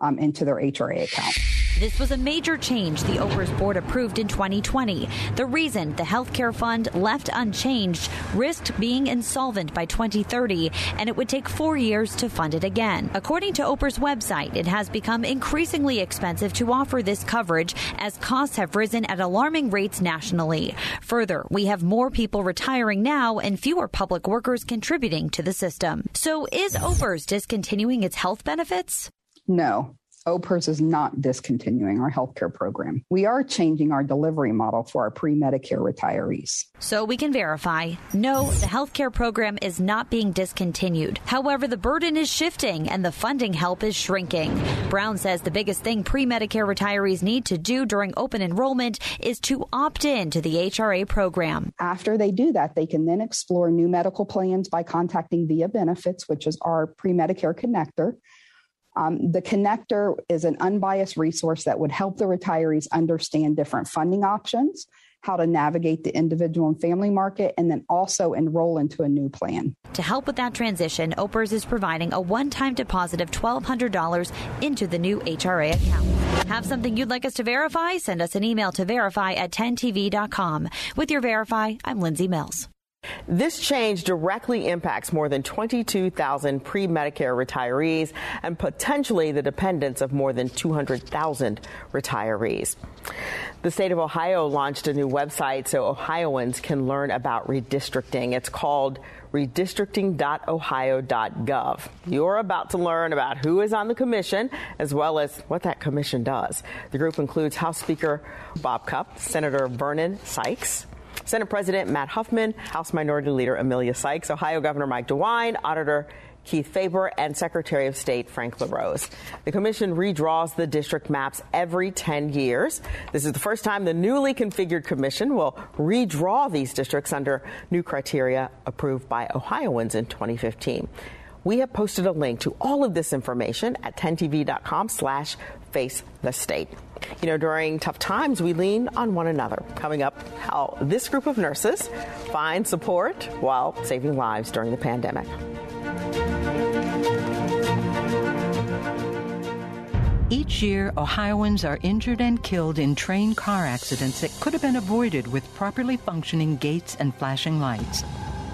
um, into their HRA account. This was a major change the OPERS board approved in 2020. The reason the healthcare fund left unchanged risked being insolvent by 2030, and it would take four years to fund it again. According to OPERS website, it has become increasingly expensive to offer this coverage as costs have risen at alarming rates nationally. Further, we have more people retiring now and fewer public workers contributing to the system. So is OPERS discontinuing its health benefits? No, OPERS is not discontinuing our healthcare program. We are changing our delivery model for our pre Medicare retirees. So we can verify no, the healthcare program is not being discontinued. However, the burden is shifting and the funding help is shrinking. Brown says the biggest thing pre Medicare retirees need to do during open enrollment is to opt in to the HRA program. After they do that, they can then explore new medical plans by contacting VIA Benefits, which is our pre Medicare connector. Um, the connector is an unbiased resource that would help the retirees understand different funding options, how to navigate the individual and family market, and then also enroll into a new plan. To help with that transition, OPERS is providing a one time deposit of $1,200 into the new HRA account. Have something you'd like us to verify? Send us an email to verify at 10tv.com. With your Verify, I'm Lindsay Mills. This change directly impacts more than 22,000 pre Medicare retirees and potentially the dependents of more than 200,000 retirees. The state of Ohio launched a new website so Ohioans can learn about redistricting. It's called redistricting.ohio.gov. You're about to learn about who is on the commission as well as what that commission does. The group includes House Speaker Bob Cupp, Senator Vernon Sykes, Senate President Matt Huffman, House Minority Leader Emilia Sykes, Ohio Governor Mike DeWine, Auditor Keith Faber, and Secretary of State Frank LaRose. The commission redraws the district maps every 10 years. This is the first time the newly configured commission will redraw these districts under new criteria approved by Ohioans in 2015. We have posted a link to all of this information at 10tv.com slash face the state. You know, during tough times, we lean on one another. Coming up, how this group of nurses find support while saving lives during the pandemic. Each year, Ohioans are injured and killed in train car accidents that could have been avoided with properly functioning gates and flashing lights.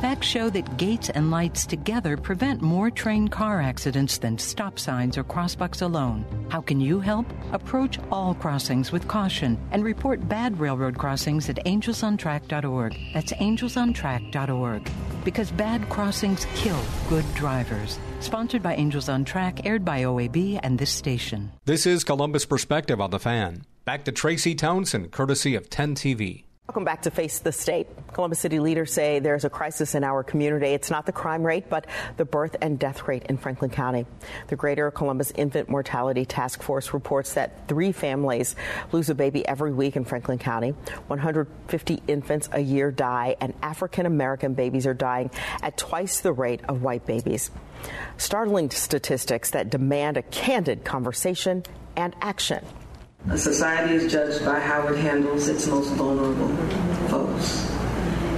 Facts show that gates and lights together prevent more train car accidents than stop signs or crossbucks alone. How can you help? Approach all crossings with caution and report bad railroad crossings at angelsontrack.org. That's angelsontrack.org. Because bad crossings kill good drivers. Sponsored by Angels on Track, aired by OAB and this station. This is Columbus Perspective on the Fan. Back to Tracy Townsend, courtesy of 10 TV. Welcome back to Face the State. Columbus City leaders say there's a crisis in our community. It's not the crime rate, but the birth and death rate in Franklin County. The Greater Columbus Infant Mortality Task Force reports that three families lose a baby every week in Franklin County. 150 infants a year die, and African American babies are dying at twice the rate of white babies. Startling statistics that demand a candid conversation and action. A society is judged by how it handles its most vulnerable folks.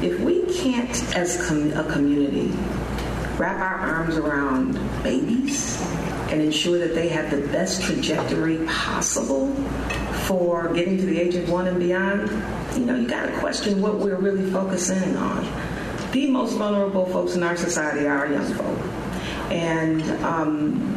If we can't, as com- a community, wrap our arms around babies and ensure that they have the best trajectory possible for getting to the age of one and beyond, you know, you got to question what we're really focusing on. The most vulnerable folks in our society are our young folk. And um,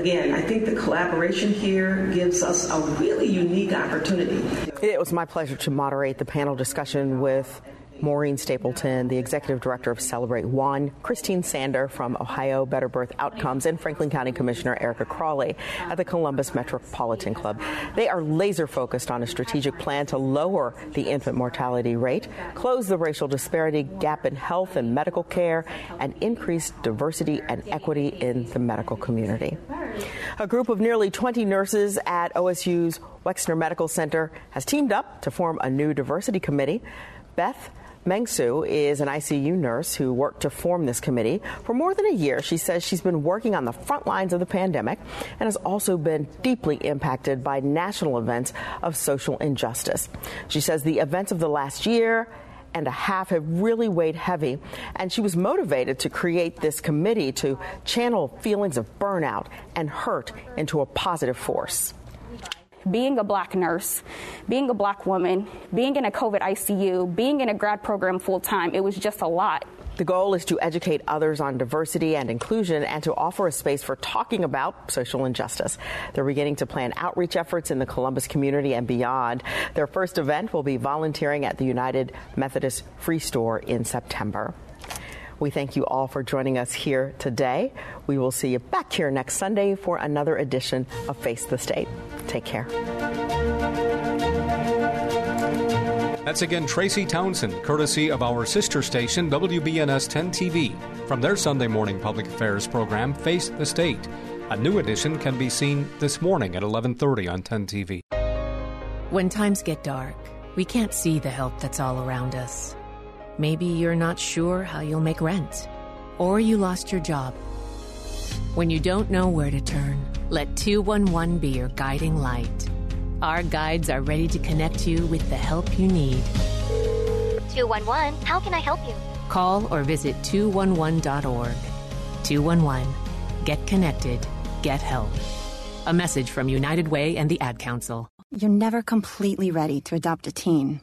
again, I think the collaboration here gives us a really unique opportunity. It was my pleasure to moderate the panel discussion with Maureen Stapleton, the executive director of Celebrate One, Christine Sander from Ohio Better Birth Outcomes, and Franklin County Commissioner Erica Crawley at the Columbus Metropolitan Club. They are laser focused on a strategic plan to lower the infant mortality rate, close the racial disparity gap in health and medical care, and increase diversity and equity in the medical community. A group of nearly 20 nurses at OSU's Wexner Medical Center has teamed up to form a new diversity committee. Beth Mengsu is an ICU nurse who worked to form this committee. For more than a year, she says she's been working on the front lines of the pandemic and has also been deeply impacted by national events of social injustice. She says the events of the last year and a half have really weighed heavy, and she was motivated to create this committee to channel feelings of burnout and hurt into a positive force being a black nurse, being a black woman, being in a COVID ICU, being in a grad program full time, it was just a lot. The goal is to educate others on diversity and inclusion and to offer a space for talking about social injustice. They're beginning to plan outreach efforts in the Columbus community and beyond. Their first event will be volunteering at the United Methodist Free Store in September. We thank you all for joining us here today. We will see you back here next Sunday for another edition of Face the State. Take care. That's again Tracy Townsend, courtesy of our sister station, WBNS 10 TV, from their Sunday morning public affairs program, Face the State. A new edition can be seen this morning at 11:30 on 10 TV. When times get dark, we can't see the help that's all around us. Maybe you're not sure how you'll make rent, or you lost your job. When you don't know where to turn, let 211 be your guiding light. Our guides are ready to connect you with the help you need. 211, how can I help you? Call or visit 211.org. 211, get connected, get help. A message from United Way and the Ad Council. You're never completely ready to adopt a teen.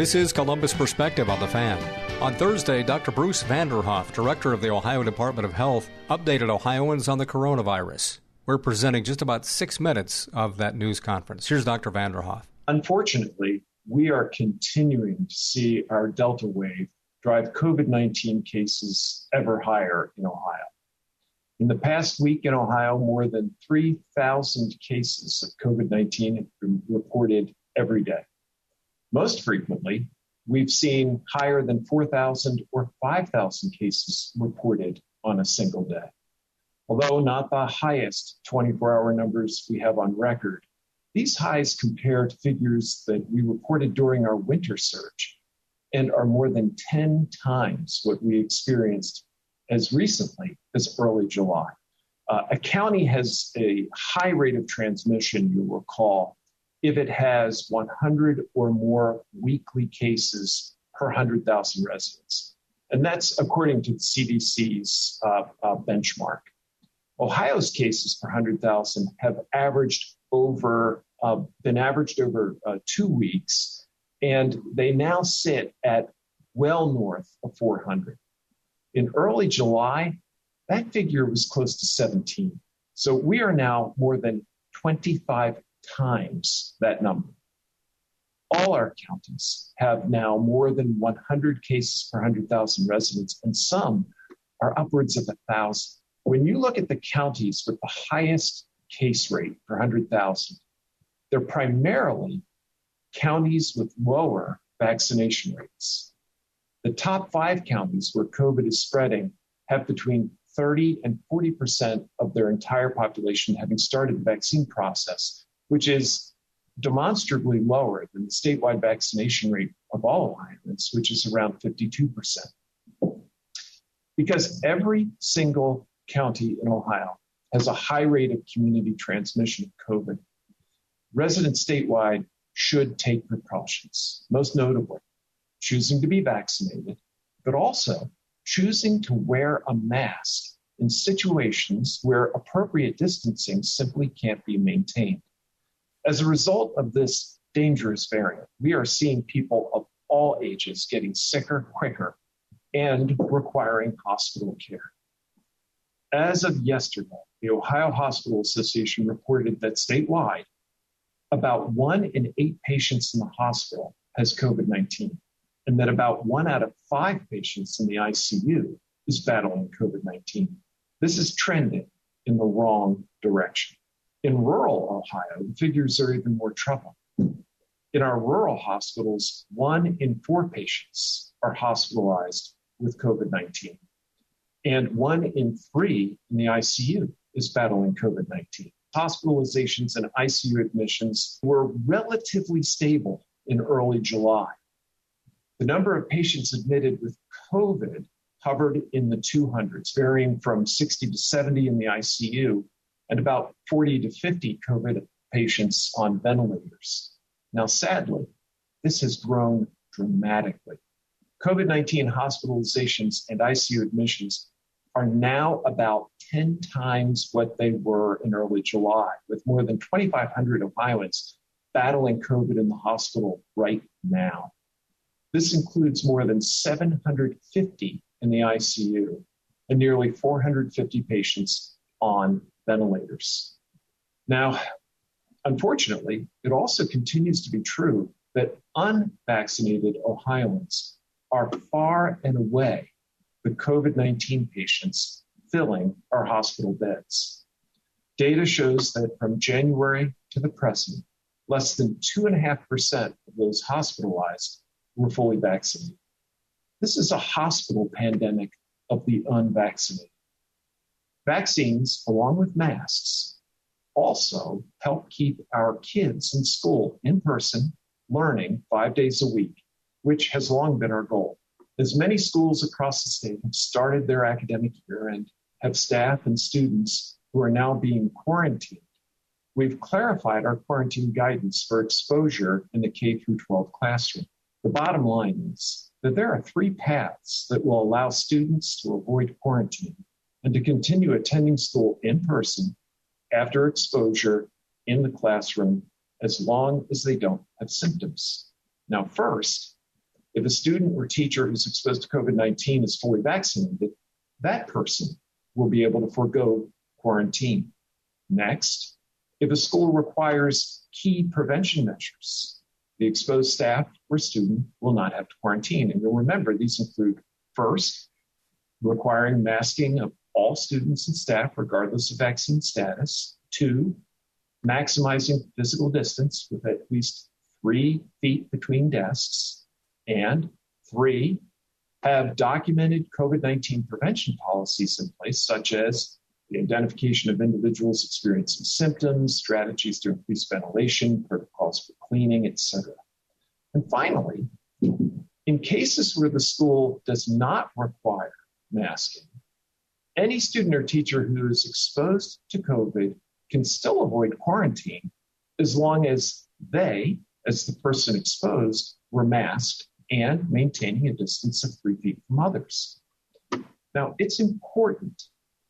This is Columbus Perspective on the Fan. On Thursday, Dr. Bruce Vanderhoff, director of the Ohio Department of Health, updated Ohioans on the coronavirus. We're presenting just about six minutes of that news conference. Here's Dr. Vanderhoff. Unfortunately, we are continuing to see our Delta wave drive COVID 19 cases ever higher in Ohio. In the past week in Ohio, more than 3,000 cases of COVID 19 have been reported every day. Most frequently, we've seen higher than 4,000 or 5,000 cases reported on a single day. Although not the highest 24 hour numbers we have on record, these highs compare to figures that we reported during our winter surge and are more than 10 times what we experienced as recently as early July. Uh, a county has a high rate of transmission, you'll recall, if it has 100 or more weekly cases per 100,000 residents. And that's according to the CDC's uh, uh, benchmark. Ohio's cases per 100,000 have averaged over, uh, been averaged over uh, two weeks, and they now sit at well north of 400. In early July, that figure was close to 17. So we are now more than 25 times that number. All our counties have now more than 100 cases per 100,000 residents, and some are upwards of 1,000. When you look at the counties with the highest case rate per 100,000, they're primarily counties with lower vaccination rates. The top five counties where COVID is spreading have between 30 and 40% of their entire population having started the vaccine process, which is demonstrably lower than the statewide vaccination rate of all Ohioans, which is around 52%. Because every single county in Ohio has a high rate of community transmission of COVID, residents statewide should take precautions, most notably choosing to be vaccinated, but also choosing to wear a mask in situations where appropriate distancing simply can't be maintained. As a result of this dangerous variant, we are seeing people of all ages getting sicker quicker and requiring hospital care. As of yesterday, the Ohio Hospital Association reported that statewide, about one in eight patients in the hospital has COVID 19, and that about one out of five patients in the ICU is battling COVID 19. This is trending in the wrong direction. In rural Ohio, the figures are even more troubling. In our rural hospitals, one in four patients are hospitalized with COVID 19 and one in three in the ICU is battling COVID 19. Hospitalizations and ICU admissions were relatively stable in early July. The number of patients admitted with COVID hovered in the 200s, varying from 60 to 70 in the ICU and about 40 to 50 COVID patients on ventilators. Now, sadly, this has grown dramatically. COVID 19 hospitalizations and ICU admissions are now about 10 times what they were in early July, with more than 2,500 Ohioans battling COVID in the hospital right now. This includes more than 750 in the ICU and nearly 450 patients on ventilators. Now, unfortunately, it also continues to be true that unvaccinated Ohioans are far and away the COVID 19 patients filling our hospital beds. Data shows that from January to the present, less than 2.5% of those hospitalized were fully vaccinated. This is a hospital pandemic of the unvaccinated. Vaccines, along with masks, also help keep our kids in school in person, learning five days a week, which has long been our goal. As many schools across the state have started their academic year and have staff and students who are now being quarantined, we've clarified our quarantine guidance for exposure in the K through 12 classroom. The bottom line is that there are three paths that will allow students to avoid quarantine and to continue attending school in person after exposure in the classroom as long as they don't have symptoms. Now, first, if a student or teacher who's exposed to COVID 19 is fully vaccinated, that person will be able to forego quarantine. Next, if a school requires key prevention measures, the exposed staff or student will not have to quarantine. And you'll remember these include first, requiring masking of all students and staff, regardless of vaccine status. Two, maximizing physical distance with at least three feet between desks. And three, have documented COVID 19 prevention policies in place, such as the identification of individuals experiencing symptoms, strategies to increase ventilation, protocols for cleaning, etc. And finally, in cases where the school does not require masking, any student or teacher who is exposed to COVID can still avoid quarantine as long as they, as the person exposed, were masked and maintaining a distance of three feet from others. Now, it's important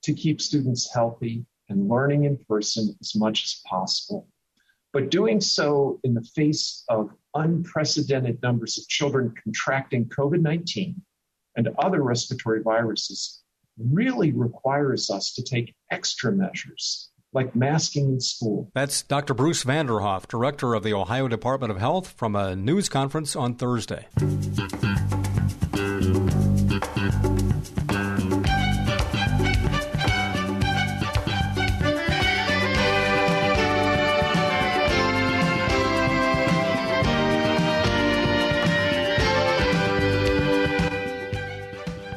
to keep students healthy and learning in person as much as possible. But doing so in the face of unprecedented numbers of children contracting COVID 19 and other respiratory viruses really requires us to take extra measures like masking in school. That's Dr. Bruce Vanderhoff, director of the Ohio Department of Health, from a news conference on Thursday.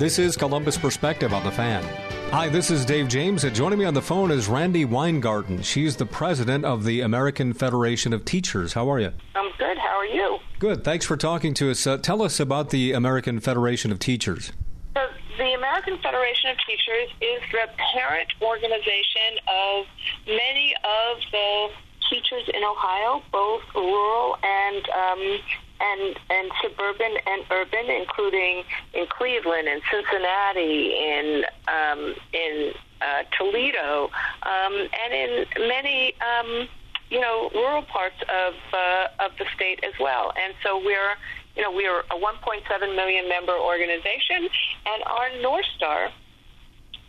This is Columbus Perspective on the Fan. Hi, this is Dave James, and joining me on the phone is Randi Weingarten. She's the president of the American Federation of Teachers. How are you? I'm good. How are you? Good. Thanks for talking to us. Uh, tell us about the American Federation of Teachers. So, the American Federation of Teachers is the parent organization of many of the teachers in Ohio, both rural and um, and and suburban and urban, including in Cleveland and Cincinnati, in um, in uh, Toledo, um, and in many um, you know rural parts of uh, of the state as well. And so we're you know we're a 1.7 million member organization, and our north star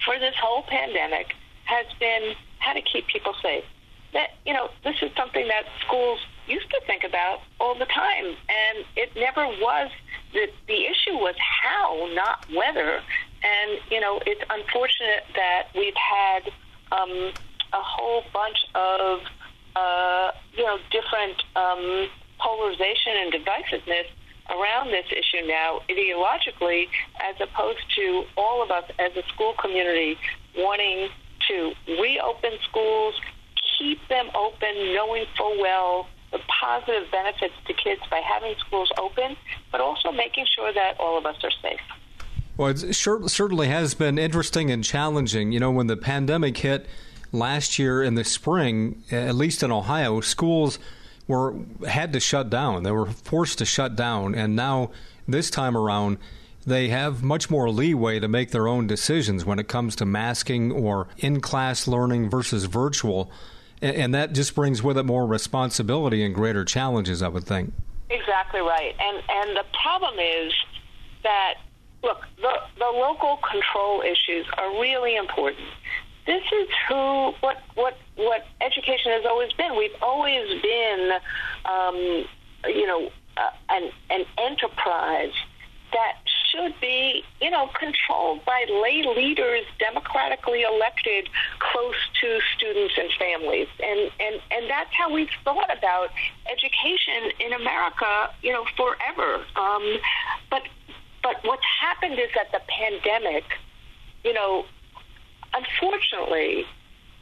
for this whole pandemic has been how to keep people safe. That you know this is something that schools used to think about all the time, and it never was. The the issue was how, not whether. And you know, it's unfortunate that we've had um, a whole bunch of uh, you know different um, polarization and divisiveness around this issue now ideologically as opposed to all of us as a school community wanting to reopen schools, keep them open, knowing full well positive benefits to kids by having schools open, but also making sure that all of us are safe. Well, it sure, certainly has been interesting and challenging. You know, when the pandemic hit last year in the spring, at least in Ohio, schools were had to shut down. They were forced to shut down, and now this time around, they have much more leeway to make their own decisions when it comes to masking or in class learning versus virtual and, and that just brings with it more responsibility and greater challenges, I would think. Exactly right, and and the problem is that look, the the local control issues are really important. This is who what what what education has always been. We've always been, um, you know, uh, an an enterprise that should be, you know, controlled by lay leaders, democratically elected, close to students and families, and and and that's how we've thought about education in America, you know, forever. Um, but but what's happened is that the pandemic, you know, unfortunately,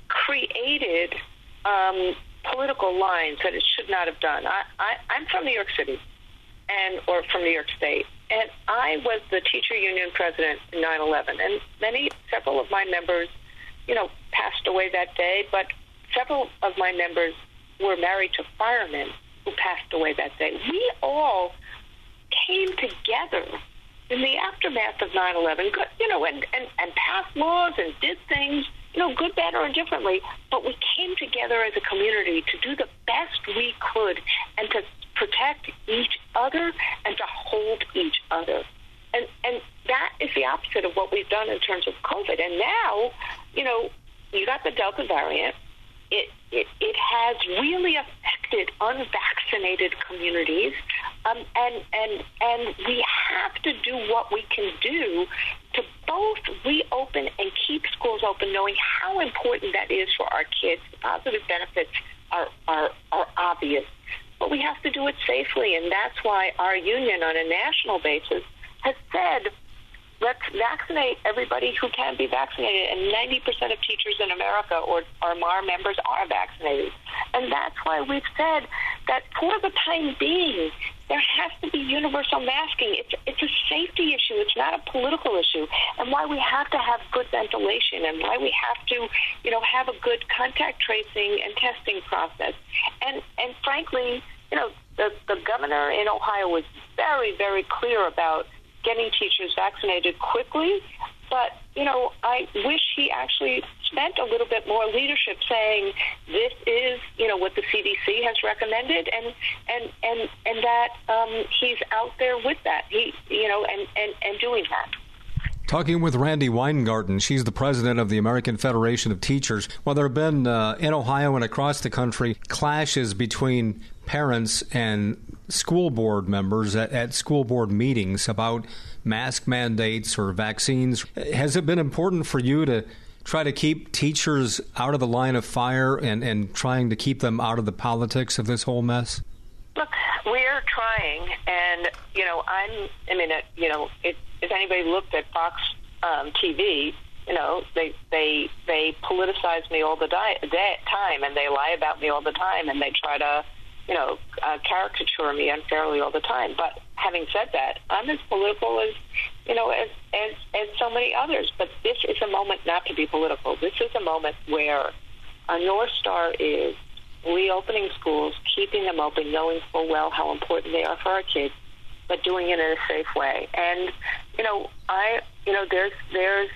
created um, political lines that it should not have done. I, I, I'm from New York City, and or from New York State, and I was the teacher union president in 9/11, and many, several of my members, you know, passed away that day. But several of my members were married to firemen who passed away that day. We all came together in the aftermath of 9/11, you know, and, and, and passed laws and did things, you know, good, bad, or indifferently. But we came together as a community to do the best we could and to protect each other and to hold each other. And and that is the opposite of what we've done in terms of COVID. And now, you know, you got the Delta variant. It, it, it has really affected unvaccinated communities, um, and and and we have to do what we can do to both reopen and keep schools open, knowing how important that is for our kids. The positive benefits are are, are obvious, but we have to do it safely. And that's why our union on a national basis has said let's vaccinate everybody who can be vaccinated. And 90% of teachers in America or, or MAR members are vaccinated. And that's why we've said that for the time being, there has to be universal masking. It's, it's a safety issue. It's not a political issue. And why we have to have good ventilation and why we have to, you know, have a good contact tracing and testing process. And, and frankly, you know, the, the governor in Ohio was very, very clear about getting teachers vaccinated quickly. But, you know, I wish he actually spent a little bit more leadership saying this is, you know, what the CDC has recommended and and and, and that um, he's out there with that. He you know, and, and, and doing that. Talking with Randi Weingarten, she's the president of the American Federation of Teachers. Well, there have been uh, in Ohio and across the country clashes between parents and school board members at, at school board meetings about mask mandates or vaccines. Has it been important for you to try to keep teachers out of the line of fire and, and trying to keep them out of the politics of this whole mess? Look, we're trying, and you know, I'm. I mean, you know, it, if anybody looked at Fox um, TV, you know, they they they politicize me all the di- day, time, and they lie about me all the time, and they try to you know, uh, caricature me unfairly all the time. But having said that, I'm as political as, you know, as, as, as so many others. But this is a moment not to be political. This is a moment where our North Star is reopening schools, keeping them open, knowing full well how important they are for our kids, but doing it in a safe way. And, you know, I, you know, there's, there's,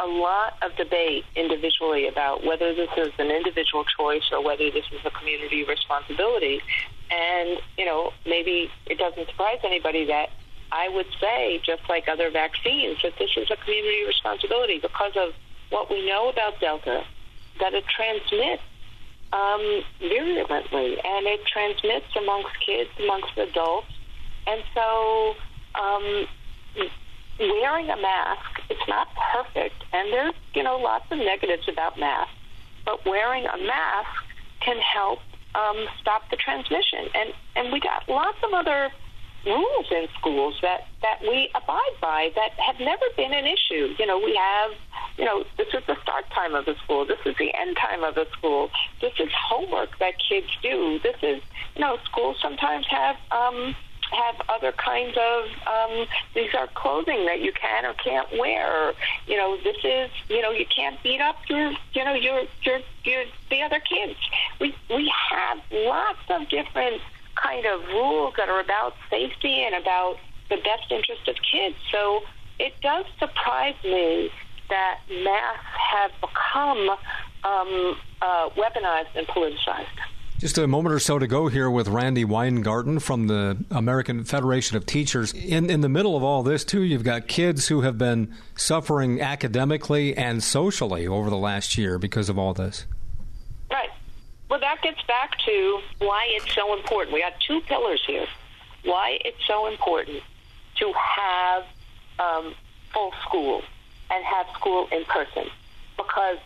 a lot of debate individually about whether this is an individual choice or whether this is a community responsibility. And, you know, maybe it doesn't surprise anybody that I would say, just like other vaccines, that this is a community responsibility because of what we know about Delta, that it transmits um, virulently and it transmits amongst kids, amongst adults. And so, um, wearing a mask, it's not perfect, and there's, you know, lots of negatives about masks, but wearing a mask can help um, stop the transmission. And, and we got lots of other rules in schools that, that we abide by that have never been an issue. You know, we have, you know, this is the start time of the school. This is the end time of the school. This is homework that kids do. This is, you know, schools sometimes have, um, have other kinds of um, these are clothing that you can or can't wear. You know, this is you know you can't beat up your you know your your your the other kids. We we have lots of different kind of rules that are about safety and about the best interest of kids. So it does surprise me that masks have become um, uh, weaponized and politicized. Just a moment or so to go here with Randi Weingarten from the American Federation of Teachers. In, in the middle of all this, too, you've got kids who have been suffering academically and socially over the last year because of all this. Right. Well, that gets back to why it's so important. We got two pillars here. Why it's so important to have um, full school and have school in person. Because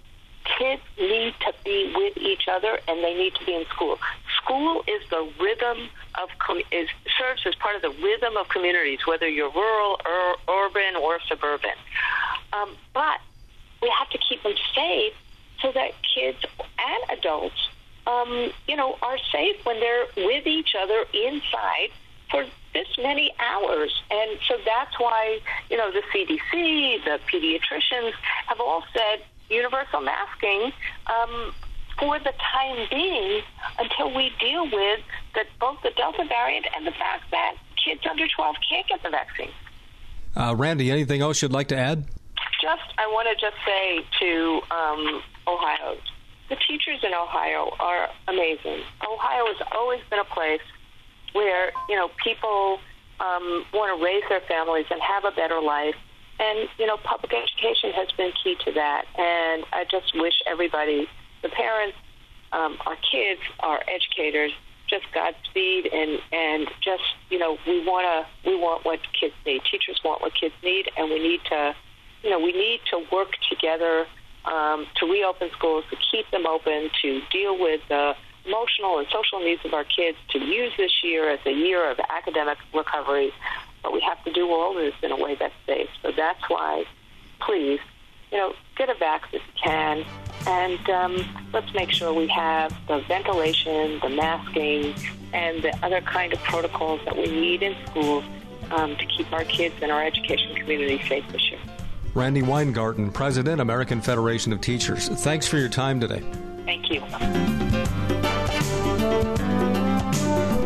kids need to be with each other and they need to be in school. School is the rhythm of is serves as part of the rhythm of communities, whether you're rural, or urban, or suburban. Um, but we have to keep them safe so that kids and adults, um, you know, are safe when they're with each other inside for this many hours. And so that's why, you know, the CDC, the pediatricians have all said universal masking um, for the time being until we deal with the, both the Delta variant and the fact that kids under 12 can't get the vaccine. Uh, Randi, anything else you'd like to add? Just, I want to just say to um, Ohio, the teachers in Ohio are amazing. Ohio has always been a place where, you know, people um, want to raise their families and have a better life and, you know, public education has been key to that. And I just wish everybody, the parents, um, our kids, our educators, just Godspeed and and just you know we want to we want what kids need. Teachers want what kids need, and we need to you know we need to work together um, to reopen schools, to keep them open, to deal with the emotional and social needs of our kids to use this year as a year of academic recovery, but we have to do all this in a way that's safe. So that's why, please, you know, get a vax if you can, and um, let's make sure we have the ventilation, the masking, and the other kind of protocols that we need in schools um, to keep our kids and our education community safe this year. Randi Weingarten, President, American Federation of Teachers. Thanks for your time today. Thank you.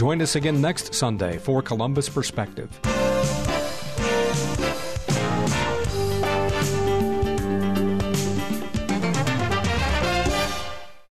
Join us again next Sunday for Columbus Perspective.